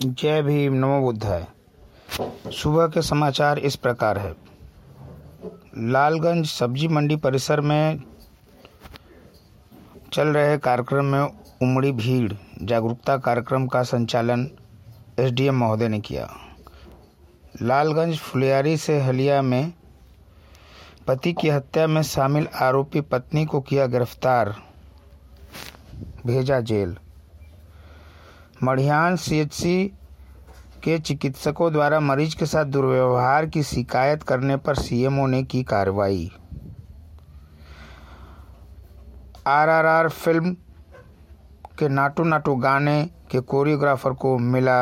जय भीम, नमो बुद्धाय। सुबह के समाचार इस प्रकार है। लालगंज सब्ज़ी मंडी परिसर में चल रहे कार्यक्रम में उमड़ी भीड़। जागरूकता कार्यक्रम का संचालन एसडीएम महोदय ने किया। लालगंज फुलियारी से हलिया में पति की हत्या में शामिल आरोपी पत्नी को किया गिरफ़्तार, भेजा जेल। मढ़ियान सीएचसी के चिकित्सकों द्वारा मरीज़ के साथ दुर्व्यवहार की शिकायत करने पर सीएमओ ने की कार्रवाई। आरआरआर फ़िल्म के नाटू नाटू गाने के कोरियोग्राफर को मिला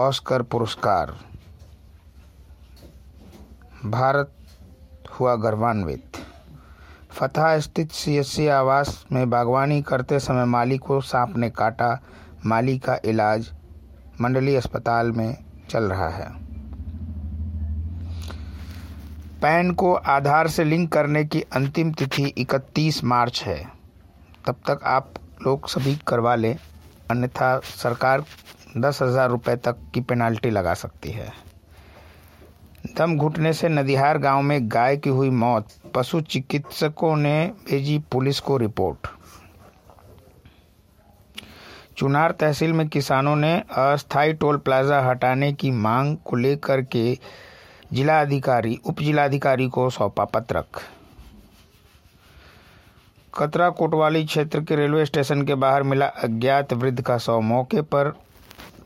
ऑस्कर पुरस्कार। भारत हुआ गर्वान्वित। फतह स्थित सीएससी आवास में बागवानी करते समय माली को सांप ने काटा। माली का इलाज मंडलीय अस्पताल में चल रहा है। पैन को आधार से लिंक करने की अंतिम तिथि 31 मार्च है। तब तक आप लोग सभी करवा लें। अन्यथा सरकार दस हज़ार रुपये तक की पेनाल्टी लगा सकती है। दम घुटने से नदिहार गाँव में गाय की हुई मौत, पशु चिकित्सकों ने भेजी पुलिस को रिपोर्ट। चुनार तहसील में किसानों ने अस्थायी टोल प्लाजा हटाने की मांग को लेकर के जिला अधिकारी, उप जिलाधिकारी को सौंपा पत्रक। कतरा कोटवाली क्षेत्र के रेलवे स्टेशन के बाहर मिला अज्ञात वृद्ध का शव मौके पर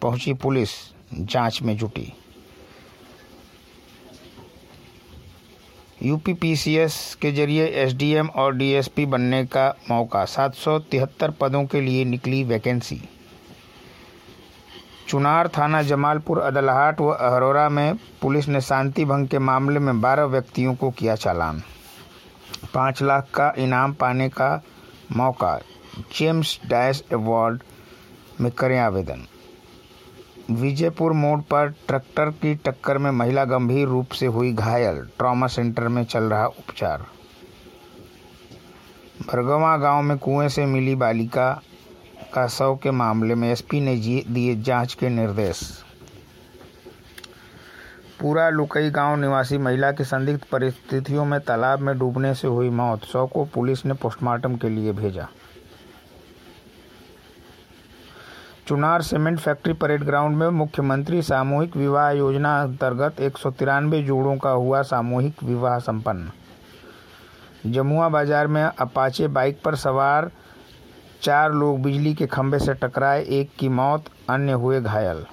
पहुँची पुलिस, जाँच में जुटी। यूपीपीसीएस के ज़रिए एसडीएम और डीएसपी बनने का मौका। सात सौ तिहत्तर पदों के लिए निकली वैकेंसी। चुनार थाना जमालपुर, अदलहाट व अहरोरा में पुलिस ने शांति भंग के मामले में 12 व्यक्तियों को किया चालान। पाँच लाख का इनाम पाने का मौका। जेम्स डैश अवार्ड में करें आवेदन। विजयपुर मोड़ पर ट्रैक्टर की टक्कर में महिला गंभीर रूप से हुई घायल। ट्रॉमा सेंटर में चल रहा उपचार। भरगवा गाँव में कुएँ से मिली बालिका का शव के मामले में एसपी ने दिए जाँच के निर्देश। पूरा लुकई गाँव निवासी महिला की संदिग्ध परिस्थितियों में तालाब में डूबने से हुई मौत। शव को पुलिस ने पोस्टमार्टम के लिए भेजा। Chunar cement factory parade ground में मुख्यमंत्री सामूहिक विवाह योजना अंतर्गत एक सौ तिरानबे जोड़ों का हुआ सामूहिक विवाह संपन्न। जमुआ बाज़ार में अपाचे बाइक पर सवार चार लोग बिजली के खंभे से टकराए, एक की मौत, अन्य हुए घायल।